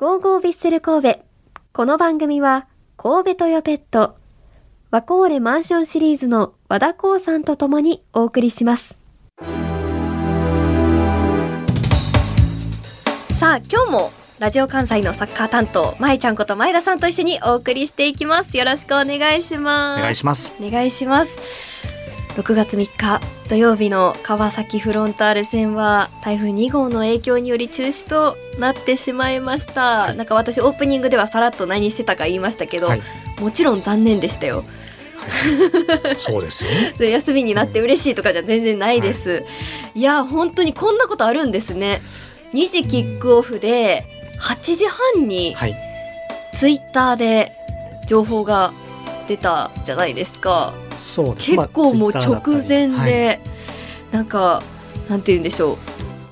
ゴーゴービッセル神戸。この番組は、神戸トヨペット、ワコーレマンションシリーズの和田光さんと共にお送りします。さあ、今日もラジオ関西のサッカー担当、まえちゃんこと前田さんと一緒にお送りしていきます。よろしくお願いします。お願いします。お願いします。6月3日土曜日の川崎フロンターレ戦は台風2号の影響により中止となってしまいました、はい。なんか私オープニングではさらっと何してたか言いましたけど、はい、もちろん残念でしたよ。はい、そうですよ。ね。それ休みになって嬉しいとかじゃ全然ないです、い、や本当にこんなことあるんですね。2時キックオフで8時半にはい、ツイッターで情報が出たじゃないですか。そうです。結構もうまあ直前 Twitter だったり。で、なんかなんて言うんでしょ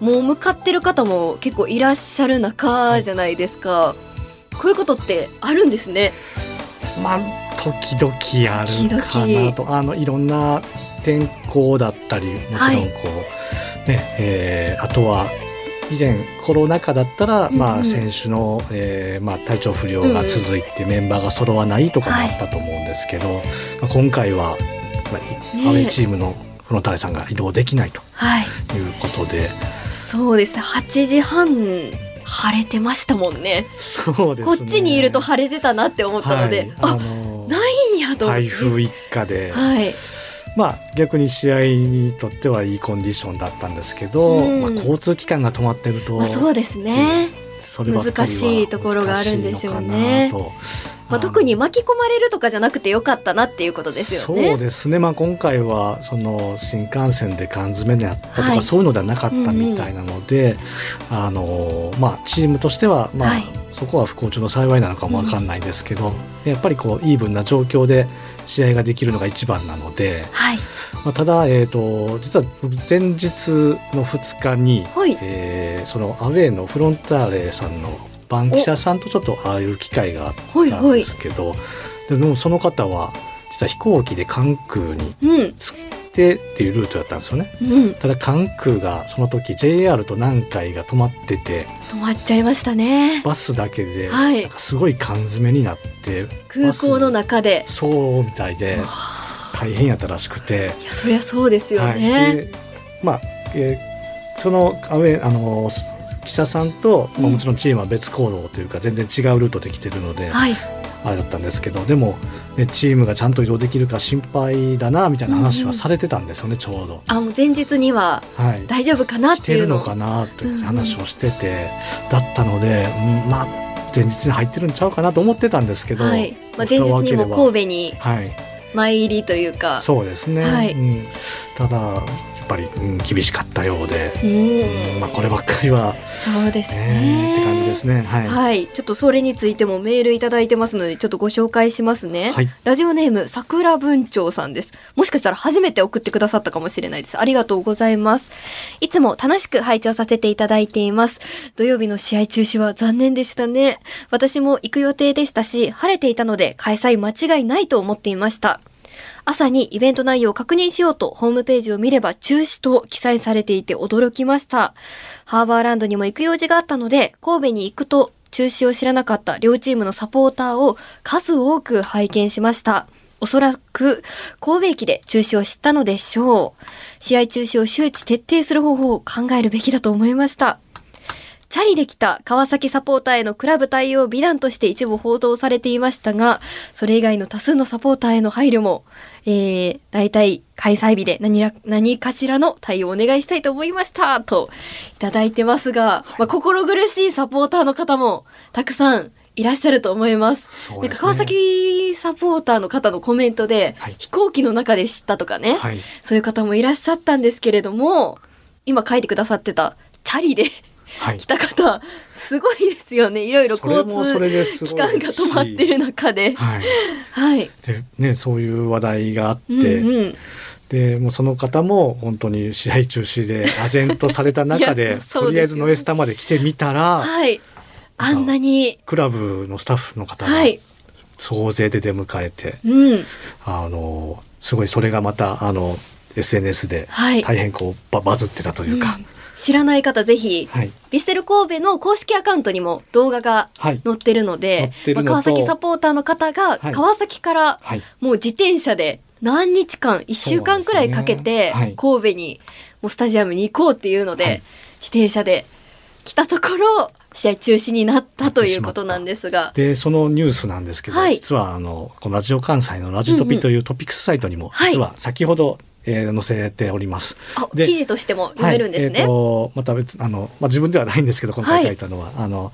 う。もう向かってる方も結構いらっしゃる中じゃないですか、こういうことってあるんですね。はい、まあ時々あるかなと、あのいろんな天候だったり、もちろんこう、はいね、えーあとは。以前コロナ禍だったら、まあ選手の、えーまあ、体調不良が続いてメンバーが揃わないとかもあったと思うんですけど、まあ、今回は、まあねアウェーチームのフロンターレさんが移動できないとはい。いうことで、そうです。8時半晴れてましたもんね。そうですね。こっちにいると晴れてたなって思ったので、はい、ああのーないんやと台風一過で、はいまあ逆に試合にとってはいいコンディションだったんですけど、うん。まあ、交通機関が止まってると、まあ、そうですね、そればっかりは難しいところがあるんでしょうねまあ、特に巻き込まれるとかじゃなくてよかったなっていうことですよね。そうですね、まあ、今回はその新幹線で缶詰にあったとか、はい。そういうのではなかったみたいなので、あのまあ、チームとしては、まあはい。そこは不幸中の幸いなのかもわかんないですけど、やっぱりこうイーブンな状況で試合ができるのが一番なので、はい。まあ、ただ、えー、と実は前日の2日に、はい。えーそのアウェーのフロンターレさんの番記者さんとちょっと会える機会があったんはいはい。ですけど、でもその方は実は飛行機で関空にうん。着いてっていうルートだったんですよね。うん。ただ関空がその時 JR と南海が止まってて止まっちゃいましたね。バスだけではい。すごい缶詰になって空港の中で。そうみたいでわ。大変やったらしくて。いやそりゃそうですよはい、まあ、えーそのアウェーあの記者さんと、まあ、うん。もちろんチームは別行動というか全然違うルートで来てるので、はいあれだったんですけどでも、ね、チームがちゃんと移動できるか心配だなみたいな話はされてたんですよね、ちょうど。あもう前日にははい。大丈夫かなっ来ていうの。てるのかなという話をしてて、だったので、うんまあ前日に入ってるんちゃうかなと思ってたんですけど、はい、まあ、前日にも神戸にはい、前入りというか。そうですね、はい。うん、ただぱり、うん、厳しかったようで、うん。うんまあ、こればっかりは、そうですね。ねって感じですね。はい、はい、ちょっとそれについてもメールいただいてますのでちょっとご紹介しますね、はい。ラジオネーム桜文鳥さんです。もしかしたら初めて送ってくださったかもしれないです。ありがとうございます。いつも楽しく拝聴させていただいています。土曜日の試合中止は残念でしたね。私も行く予定でしたし晴れていたので開催間違いないと思っていました朝にイベント内容を確認しようとホームページを見れば中止と記載されていて驚きました。ハーバーランドにも行く用事があったので、神戸に行くと中止を知らなかった両チームのサポーターを数多く拝見しました。おそらく神戸駅で中止を知ったのでしょう。試合中止を周知徹底する方法を考えるべきだと思いました。チャリで来た川崎サポーターへのクラブ対応美談として一部報道されていましたが、それ以外の多数のサポーターへの配慮も、えー、大体開催日で何ら何かしらの対応をお願いしたいと思いました、といただいてますが、まあ、心苦しいサポーターの方もたくさんいらっしゃると思います。すね。なんか川崎サポーターの方のコメントで、はい。飛行機の中で知ったとかね、はい。そういう方もいらっしゃったんですけれども、今書いてくださってたチャリではい来た方、すごいですよね。いろいろ交それもそれです通ごい機関が止まってる中で。はいはい。でね、そういう話題があって、うんうん。でもうその方も本当に試合中止で唖然とされた中 いでやそうですよとりあえずノエスタまで来てみたらはい。あんなに、クラブのスタッフの方がはい。総勢で出迎えて、うん。あのすごいそれがまたあの SNS ではい。大変こうババズってたというか、知らない方ぜひ、はい。ヴィッセル神戸の公式アカウントにも動画がはい。載ってるので、まあ、載ってるのと川崎サポーターの方がはい。川崎からはい。もう自転車で何日間1週間くらいかけて神戸にもうスタジアムに行こうっていうので、はい。自転車で来たところ試合中止になったということなんですが。で、そのニュースなんですけど、はい。実はあの、このラジオ関西のラジトピというトピックスサイトにも、はい。実は先ほど、えー載せております。記事としても読めるんですね。はいえーとまた別あの、まあ、自分ではないんですけど今回書いたのは、あの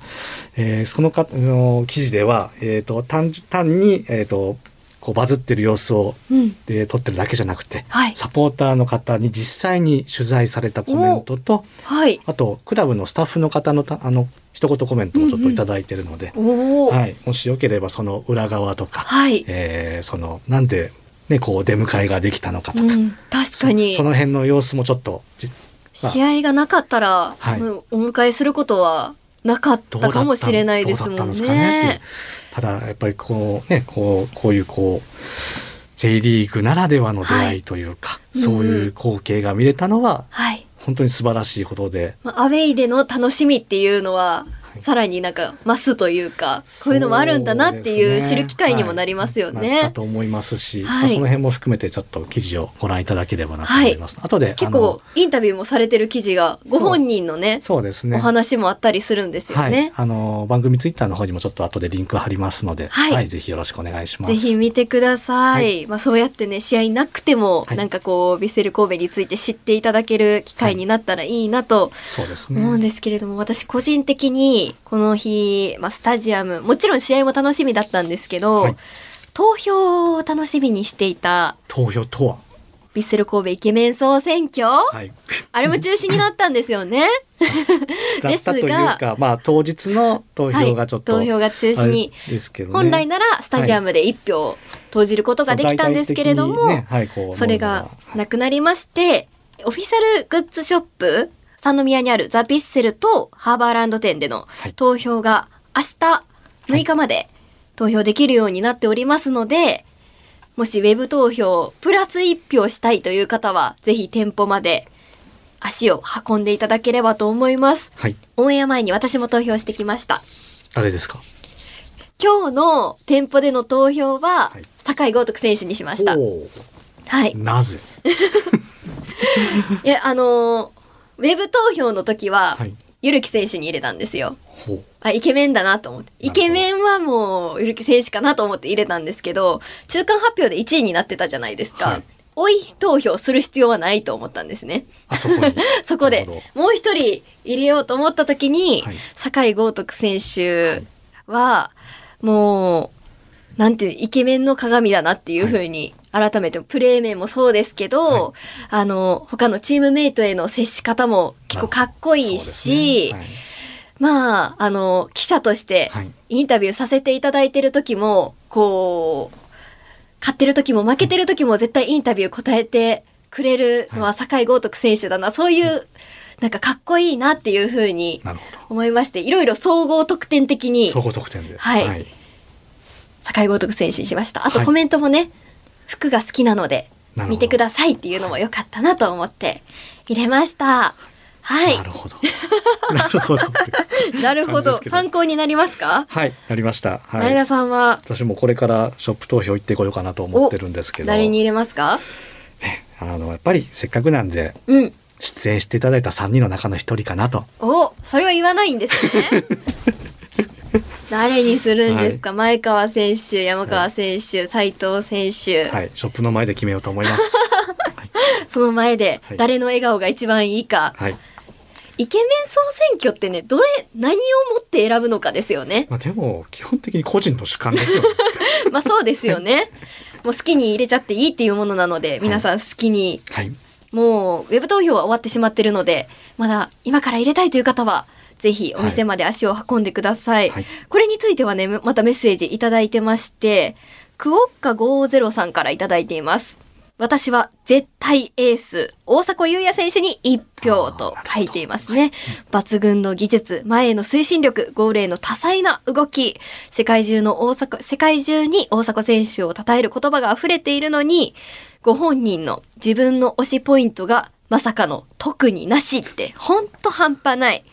えーそのかあの記事では、えー、と単単に、えー、とこうバズってる様子をうんで撮ってるだけじゃなくて、はいサポーターの方に実際に取材されたコメントとはい。あとクラブのスタッフの方のたあの一言コメントもちょっといただいてるので、おお。はい。はい、もしよければその裏側とか、えーそのなんで、ね、こう出迎えができたのかとか、うん、確かに。そその辺の様子もちょっとじまあ。試合がなかったら、はい。お迎えすることはなかったかもしれないですもんね。ただやっぱりこうねこうこういうこう J リーグならではの出会いというか、いそういう光景が見れたのははい。本当に素晴らしいことで、まあ、アウェイでの楽しみっていうのは、さらになんか増すというか、こういうのもあるんだなっていう知る機会にもなりますよはいなね。ったと思いますし、はいまあその辺も含めてちょっと記事をご覧いただければなと思います。後で結構インタビューもされてる記事がご本人のねそうですねお話もあったりするんですよはいね。、あの番組ツイッターの方にもちょっと後でリンク貼りますので、はいぜひよろしくお願いします。ぜひ見てください。はまあそうやってね試合なくても、はいなんかこうヴィッセル神戸について知っていただける機会になったらいいなと。思うんですけれども、私個人的にこの日、まあ、スタジアムもちろん試合も楽しみだったんですけど、はい。投票を楽しみにしていた投票とは、ヴィッセル神戸イケメン総選挙、はい、あれも中止になったんですよね。ですがか、まあ当日の投票がちょっと、はい、投票が中止にあれですけどね。本来ならスタジアムで1票投じることができたんですけれども、ねはいそれがなくなりまして、オフィシャルグッズショップ、三宮にあるザ・ビッセルとハーバーランド店でのはい投票が明日6日まで投票できるようになっておりますので、もしウェブ投票プラス1票したいという方は、ぜひ店舗まで足を運んでいただければと思います。はい。オンエア前に私も投票してきました。誰ですか？今日の店舗での投票ははい、酒井豪徳選手にしました。おはいー。なぜ？いや、あのーウェブ投票の時は、はい。ゆるき選手に入れたんですよ。あ、イケメンだなと思って。イケメンはもう、ゆるき選手かなと思って入れたんですけど、中間発表で1位になってたじゃないですか。はい追い投票する必要はないと思ったんですね。あそこに。そこでもう一人入れようと思った時に、はい酒井豪徳選手は、もう、なんていう、イケメンの鏡だなっていうふうに、改めてプレー面もそうですけど、はい。あの、他のチームメイトへの接し方も結構かっこいいし、ですね。はい。まあ、あの、記者としてはい。インタビューさせていただいてる時も、こう、勝ってる時も負けてる時も絶対インタビュー答えてくれるのは酒井豪徳選手だな、そういう、なんかかっこいいなっていうふうに思いまして、いろいろ総合得点的ど。に総合得点で。はい。酒井豪徳選手にしました。あとはい。コメントもね、服が好きなので見てくださいっていうのも良かったなと思って入れました。はいな。るほど。なるほど。なるほど。参考になりますか、はい、なりました。はい。前田さんは？私もこれからショップ投票行ってこようかなと思ってるんですけど。誰に入れますか？あの、やっぱりせっかくなんで、うん。出演していただいた3人の中の1人かなと。お、それは言わないんですね。誰にするんですか、前川選手、山川選手、斉藤選手、はい、ショップの前で決めようと思います。その前ではい誰の笑顔が一番いいか、はい。イケメン総選挙ってね、どれ、何をもって選ぶのかですよね。まあでも、基本的に個人の主観ですよね。まあそうですよね。もう好きに入れちゃっていいっていうものなので、皆さん好きに、はい。もうウェブ投票は終わってしまってるので、まだ今から入れたいという方は、ぜひお店まで足を運んでください。はいこれについてはね、またメッセージいただいてまして、クオッカ50さんからいただいています。私は絶対エース、大迫勇也選手に1票と書いていますね。抜群の技術、前への推進力、ゴールへの多彩な動き、世界中の大迫、世界中に大迫選手を称える言葉が溢れているのに、ご本人の自分の推しポイントがまさかの特になしってほんと半端ない。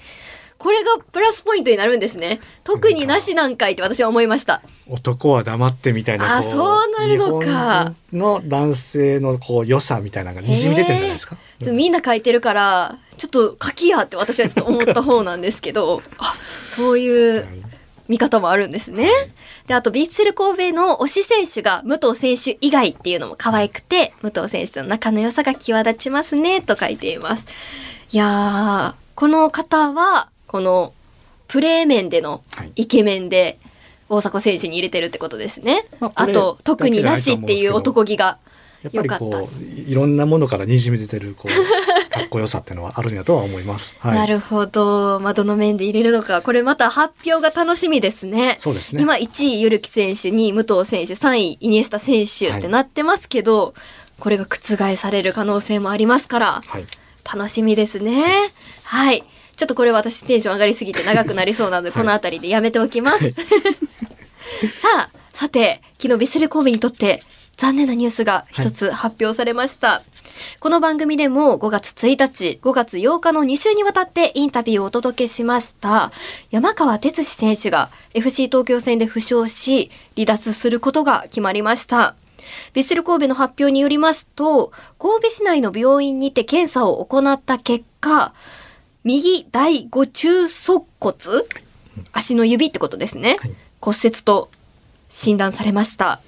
これがプラスポイントになるんですね。特になしなんかいって私は思いました。男は黙ってみたいなあこそうなるのか日本人の男性のこう良さみたいなのがにじみ出てるんじゃないですか？ちょっとみんな書いてるから、ちょっと書きやって私はちょっと思った方なんですけど、あ、そういう見方もあるんですね。で、あと、ビッセル神戸の推し選手が武藤選手以外っていうのも可愛くて、武藤選手との仲の良さが際立ちますね、と書いています。いやー、この方は、この、プレー面でのはいイケメンで、大迫選手に入れてるってことですね。あまあプレーと、特になしっていう男気が。やっぱりこういろんなものからにじみ出てるこうかっこよさっていうのはあるんやとは思います。はい、なるほど。まあ、どの面で入れるのか。これまた発表が楽しみですね。そうですね。今1位ゆるき選手2位武藤選手3位イニエスタ選手ってなってますけど、これが覆される可能性もありますからはい。楽しみですねはいちょっとこれ私テンション上がりすぎて長くなりそうなので、はい。この辺りでやめておきます、さあさて昨日ビスル神戸にとって残念なニュースが一つ発表されました、この番組でも5月1日、5月8日の2週にわたってインタビューをお届けしました。山川哲司選手が FC 東京戦で負傷し、離脱することが決まりました。ヴィッセル神戸の発表によりますと、神戸市内の病院にて検査を行った結果、右第五中足骨？足の指ってことですね。はい骨折と診断されました。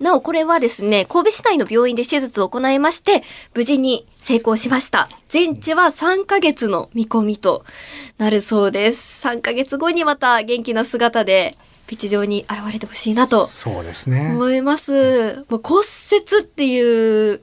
なお、これはですね、神戸市内の病院で手術を行いまして、無事に成功しました。全治は3ヶ月の見込みとなるそうです。3ヶ月後にまた元気な姿で、ピッチ上に現れてほしいなとそうですね。思います。もう骨折っていう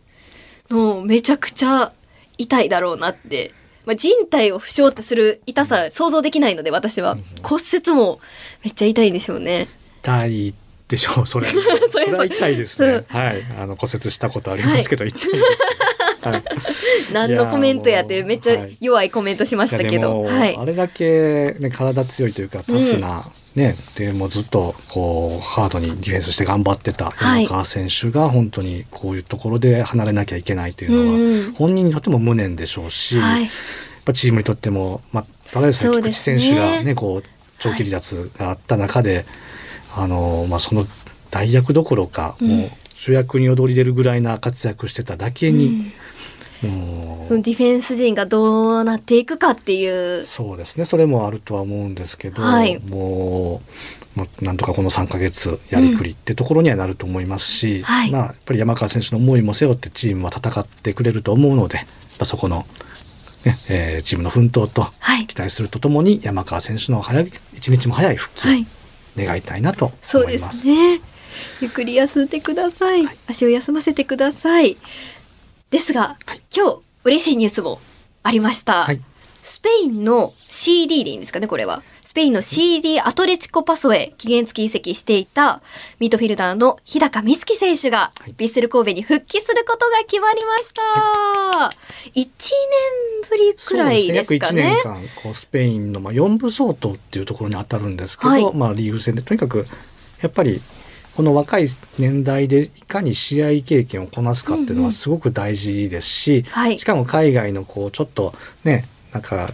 のめちゃくちゃ痛いだろうなって。まあ、人体を負傷ってする痛さ想像できないので私は骨折もめっちゃ痛いんでしょうね。痛いでしょう。それ。それは痛いですね。はい。あの骨折したことありますけど、痛いです。はい。何のコメントやってめっちゃ弱いコメントしましたけど。はいあ。れだけ、ね、体強いというかタフな、ねでもうずっとこうハードにディフェンスして頑張ってたはい。山川選手が本当にこういうところで離れなきゃいけないというのは、うん本人にとっても無念でしょうし、はい。やっぱチームにとっても、まあ、ただでさえ菊池選手がねこう長期離脱があった中で、あのまあ、その代役どころか、うん。もう主役に躍り出るぐらいな活躍してただけうに、うそのディフェンス陣がどうなっていくかっていう。そうですねそれもあるとは思うんですけど、はいもうもうなんとかこの3ヶ月やりくりってところにはなると思いますし、はいまあ、やっぱり山川選手の思いも背負ってチームは戦ってくれると思うのでそこの、ねえーチームの奮闘とはい期。待するとともに山川選手の早い一日も早い復帰をはい。願いたいなとそうです。すね。ゆっくり休んでください。足を休ませてください。ですが、はい今日嬉しいニュースもありました。はいスペインの CD でいいんですかね、これは。スペインの CD アトレチコパソへ期限付き移籍していたミッドフィルダーの日高美月選手がはいビッセル神戸に復帰することが決まりました。1年ぶりくらいですかそうね。約1年間こうスペインのまあ4部相当っていうところに当たるんですけど、はいまあ、リーグ戦でとにかくやっぱりこの若い年代でいかに試合経験をこなすかっていうのうんうんはすごく大事ですし、はいし。かも海外のこうちょっとねなんか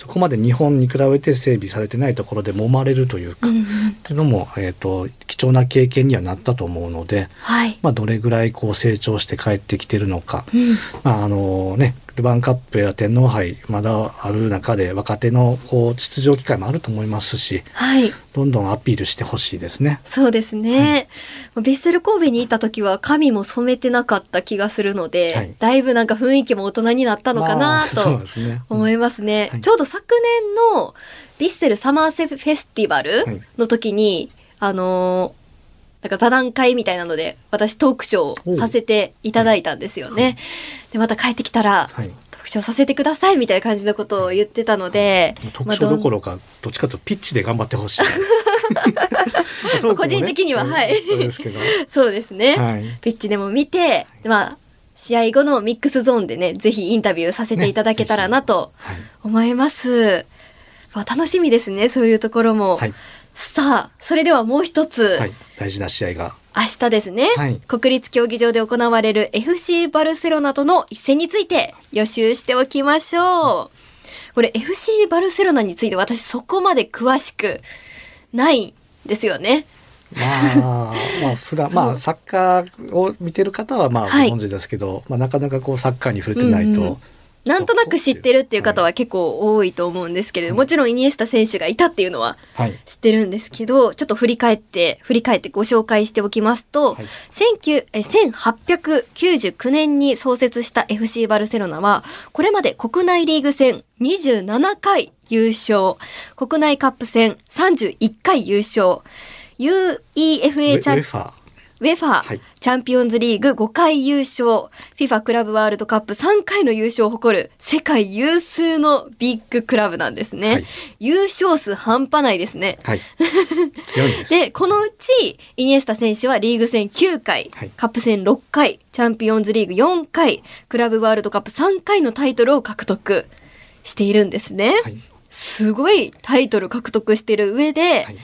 そこまで日本に比べて整備されてないところで揉まれるというか、っうんうんていうのも、えー、と貴重な経験にはなったと思うので、はい。まあ、どれぐらいこう成長して帰ってきてるのか、うんまああのね、ルヴァンカップや天皇杯まだある中で若手のこう出場機会もあると思いますしはい。どんどんアピールしてほしいですね。そうですね。ヴィッセル神戸にいた時は髪も染めてなかった気がするので、はいだいぶなんか雰囲気も大人になったのかなとですね。思いますね。はいちょうど昨年のヴィッセルサマーセフェスティバルはいの時に、あのーなんか座談会みたいなので私トークショーをさせていただいたんですよね。でまた帰ってきたら、はい、トークショーさせてくださいみたいな感じのことを言ってたので、もう特徴どころかどっちかとピッチで頑張ってほしい。ね。個人的にははい。そうですね。はい、ピッチでも見て、まあ、試合後のミックスゾーンでね、ぜひインタビューさせていただけたらなとはい、思います。まあ楽しみですね、そういうところも。はい、さあ、それではもう一つ、はい、大事な試合が明日ですね、はい国立競技場で行われる FC バルセロナとの一戦について予習しておきましょう。これ FC バルセロナについて私そこまで詳しくないんですよね。まあ、まあ、普段、まあ、サッカーを見てる方は、まあ、ごはい存知ですけど、まあ、なかなかこう、サッカーに触れてないと。うんうんなんとなく知ってるっていう方は結構多いと思うんですけれどもちろんイニエスタ選手がいたっていうのははい。知ってるんですけどちょっと振り返って振り返ってご紹介しておきますと、はい。19え1899年に創設した FC バルセロナはこれまで国内リーグ戦27回優勝国内カップ戦31回優勝 UEFA チャンウェフウェファー、はいチャンピオンズリーグ5回優勝 FIFA クラブワールドカップ3回の優勝を誇る世界有数のビッグクラブなんですね、はい優勝数半端ないですねはい。強いんです。でこのうちイニエスタ選手はリーグ戦9回、はいカップ戦6回チャンピオンズリーグ4回クラブワールドカップ3回のタイトルを獲得しているんですね、はい。すごいタイトル獲得している上で、はい。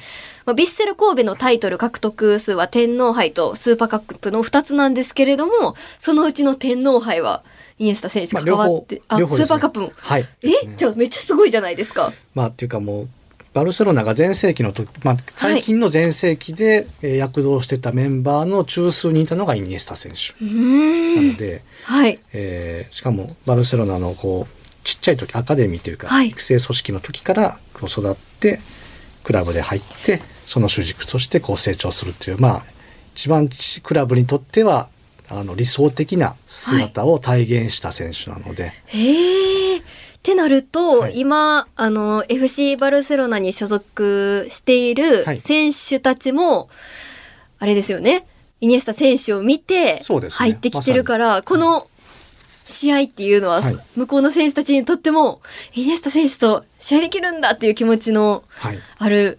まあ、ヴィッセル神戸のタイトル獲得数は天皇杯とスーパーカップの2つなんですけれどもそのうちの天皇杯はイニエスタ選手まあ関わって、あ両方ですね。スーパーカップも。はい。え、じゃあめっちゃすごいじゃないですか。まあ、っていうかもう、バルセロナが全盛期の時、まあ、最近の全盛期で、えー躍動してたメンバーの中枢にいたのがイニエスタ選手。なん。ので、はい。えーしかもバルセロナのこうちっちゃい時アカデミーというか、はい。育成組織の時からこう育ってクラブで入ってその主軸としてこう成長するっていうまあ一番ちクラブにとってはあの理想的な姿を体現した選手なので、へえってなると、はい。今あの FC バルセロナに所属しているはい。選手たちも、あれですよね。イニエスタ選手を見て入ってきてるから、この試合っていうのは、はい。向こうの選手たちにとってもイニエスタ選手と試合できるんだっていう気持ちのはい、ある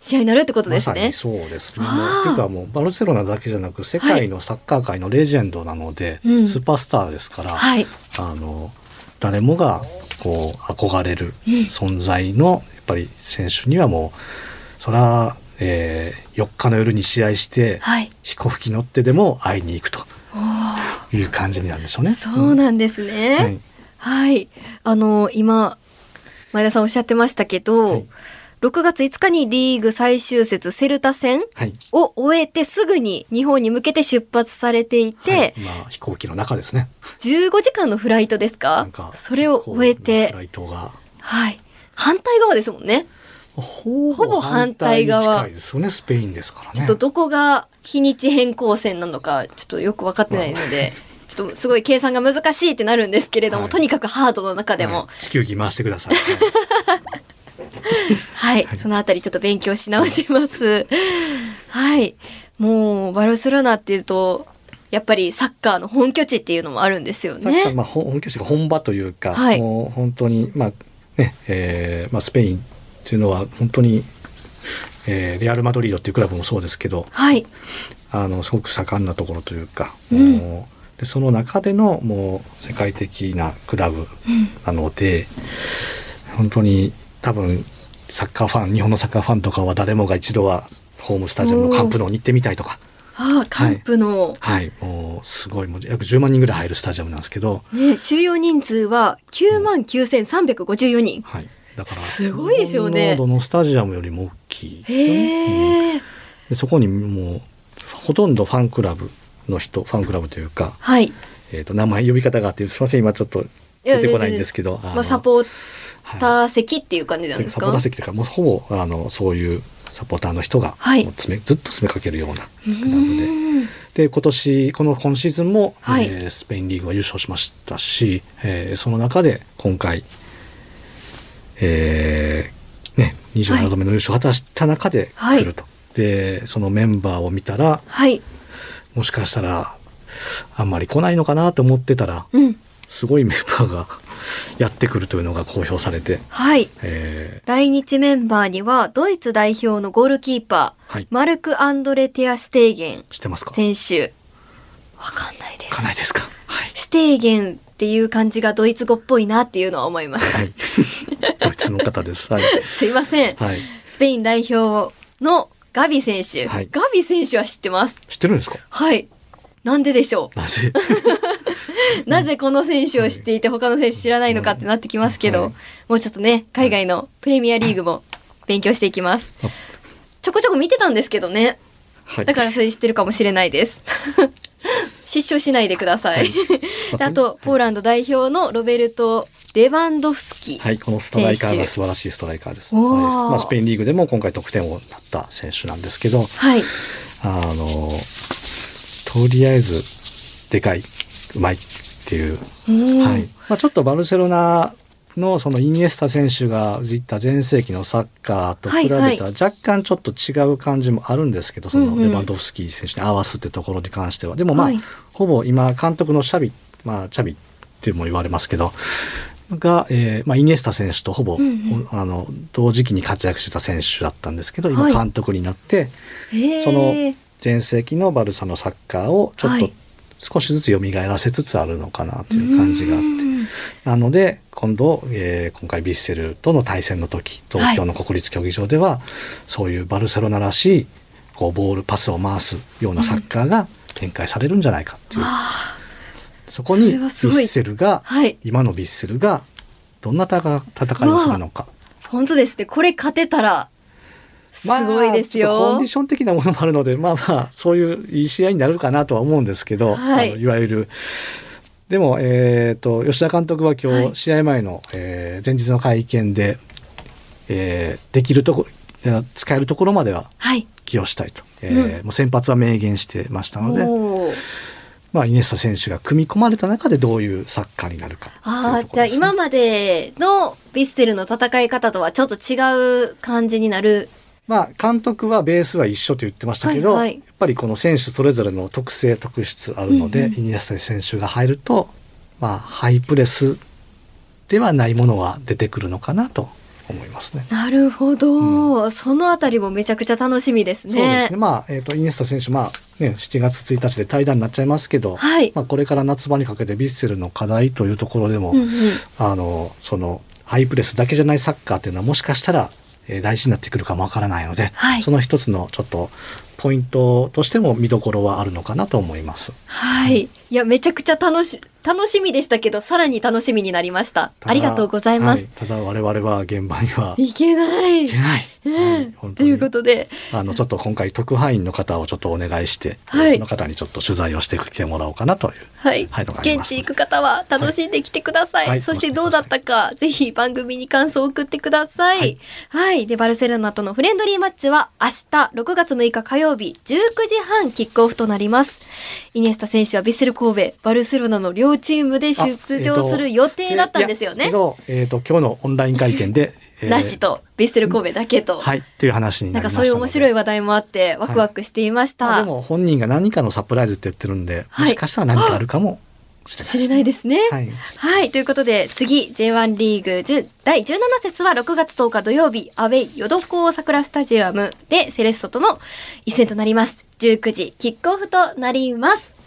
試合になるってことですね。まさに。そうです。ね。ていうかもうバルセロナだけじゃなく世界のサッカー界のレジェンドなので、うん。スーパースターですから、はい、あの誰もがこう憧れる存在のやっぱり選手にはもうそれは、えー、4日の夜に試合してはい、飛行機乗ってでも会いに行くという感じになるんでしょうね。そうなんですね。はいはい。あの、今、前田さんおっしゃってましたけど、はい6月5日にリーグ最終節セルタ戦はいを終えてすぐに日本に向けて出発されていて、はい今飛行機の中ですね。15時間のフライトですなかそれを終えフてラ、イトがはい。反対側ですもんね。ほほぼ反対側。近いですよねスペインですからね。ちょっとどこが日にち変更線なのかちょっとよく分かってないので、ちょっとすごい計算が難しいってなるんですけれども、はい。とにかくハードの中でも、はい。地球儀回してください。はい、そのあたりちょっと勉強し直します。はい、もうバルセロナっていうとやっぱりサッカーの本拠地っていうのもあるんですよね。まあ本本拠地が本場というか、はい。もう本当にまあね、えーまあスペインっていうのは本当に、えーレアルマドリードっていうクラブもそうですけど、はい、あのすごく盛んなところというか、うん。でその中でのもう世界的なクラブなので、本当に多分サッカーファン日本のサッカーファンとかは誰もが一度はホームスタジアムのカンプノーに行ってみたいとか。ああカンプの、はい、もうすごいもう約10万人ぐらい入るスタジアムなんですけど、ね、収容人数は9万9354人。はい、だからすごいですよねどのスタジアムよりも大きいですよね。うんでそこにもうほとんどファンクラブの人ファンクラブというか、はい。えー、と名前呼び方があってすいません今ちょっと出てこないんですけどまあサポーはいター席っていう感じなんですか？サポーター席というかもうほぼあのそういうサポーターの人がはいもう詰めずっと詰めかけるようなクうラブで。で今年この今シーズンも、はいえースペインリーグは優勝しましたし、えーその中で今回、えーね、27度目の優勝を果たした中で来ると、でそのメンバーを見たらはい。もしかしたらあんまり来ないのかなと思ってたらうん。すごいメンバーが やってくるというのが公表されて、はい。え来日メンバーにはドイツ代表のゴールキーパー、はいマルク・アンドレ・テア・シュテーゲン選手。わかんないです。かないですか？はい、シュテーゲンっていう感じがドイツ語っぽいなっていうのは思いました。はい、ドイツの方ですはい、すいません。はいスペイン代表のガビ選手、はいガビ選手は知ってます？知ってるんですか？はい。なんででしょなぜ？う。なぜこの選手を知っていて他の選手知らないのかってなってきますけど、はいもうちょっとね、海外のプレミアリーグも勉強していきますあ。ちょこちょこ見てたんですけどね。はいだからそれ知ってるかもしれないです。失笑しないでください。であと、ポーランド代表のロベルト・レバンドフスキ。はい、このストライカーが素晴らしいストライカーです。まあ、スペインリーグでも今回得点をなった選手なんですけど、はい。あの、とりあえず、でかい、うまいっていう。うんはい。まあ、ちょっとバルセロナのそのイニエスタ選手がいた前世紀のサッカーと比べたら若干ちょっと違う感じもあるんですけど、そのレバンドフスキー選手に合わすってところに関しては。でもまあ、はい。ほぼ今監督のシャビ、まあ、チャビっても言われますけど、が、えーまあ、イニエスタ選手とほぼ、うんあの同時期に活躍してた選手だったんですけど今はい。監督になって、その前世紀のバルサのサッカーをちょっとはい。少しずつ蘇らせつつあるのかなという感じがあって、うんなので今度、えー今回ヴィッセルとの対戦の時東京の国立競技場では、そういうバルセロナらしいこうボールパスを回すようなサッカーが展開されるんじゃないかっていう、そこそにヴィッセルが、はい。今のヴィッセルがどんな戦戦いをするのか。本当ですね。これ勝てたら、すごいですよ。コンディション的なものもあるので、まあまあ、そういういい試合になるかなとは思うんですけど、はいあのいわゆる、でも、えっ、と、吉田監督は今はい日、試合前の、えー前日の会見で、えーできるとこ使えるところまでははい。起用したいと。えーもう先発は明言してましたので、まあ、イネスタ選手が組み込まれた中でどういうサッカーになるかっていうところああ、じゃあ今までのヴィッセルの戦い方とはちょっと違う感じになる。まあ、監督はベースは一緒と言ってましたけど、はいはいやっぱりこの選手それぞれの特性特質あるので、うんうんイニエスタ選手が入ると、まあ、ハイプレスではないものは出てくるのかなと思いますね。なるほど、そのあたりもめちゃくちゃ楽しみですね。そうですね。まあ、えっ、と、イニエスタ選手、まあ、ね、7月1日で対談になっちゃいますけど、はい。まあ、これから夏場にかけてヴィッセルの課題というところでも、うんうんあの、その、ハイプレスだけじゃないサッカーっていうのはもしかしたら、えー大事になってくるかもわからないので、はいその一つのちょっとポイントとしても見どころはあるのかなと思います。はい。いや、めちゃくちゃ楽し、楽しみでしたけど、さらに楽しみになりました。ありがとうございます。はいただ我々は現場にはいけない。いけない。うはいん本当にということで、あのちょっと今回特派員の方をちょっとお願いして、はいその方にちょっと取材をしてきてもらおうかなという。はい。はい現地行く方は楽しんできてください。はいはいそしてどうだったか、ぜひ番組に感想を送ってください。ははいい。で、バルセロナとのフレンドリーマッチは明日6月6日火曜日19時半キックオフとなります。イニエスタ選手はヴィッセル神戸、バルセロナの両チームで出場する予定だったんですよね。けど、えっ、と今日のオンライン会見で、えーなしと、ヴィッセル神戸だけと。はいっていう話にななんかりましたので。そういう面白い話題もあってワクワクしていました。まあでも本人が何かのサプライズって言ってるんで、はいもしかしたら何かあるかもし知れないですね。はい。はい。ということで、次、J1 リーグ10第17節は6月10日土曜日、アウェイ、ヨドコウ桜スタジアムでセレッソとの一戦となります。19時、キックオフとなります。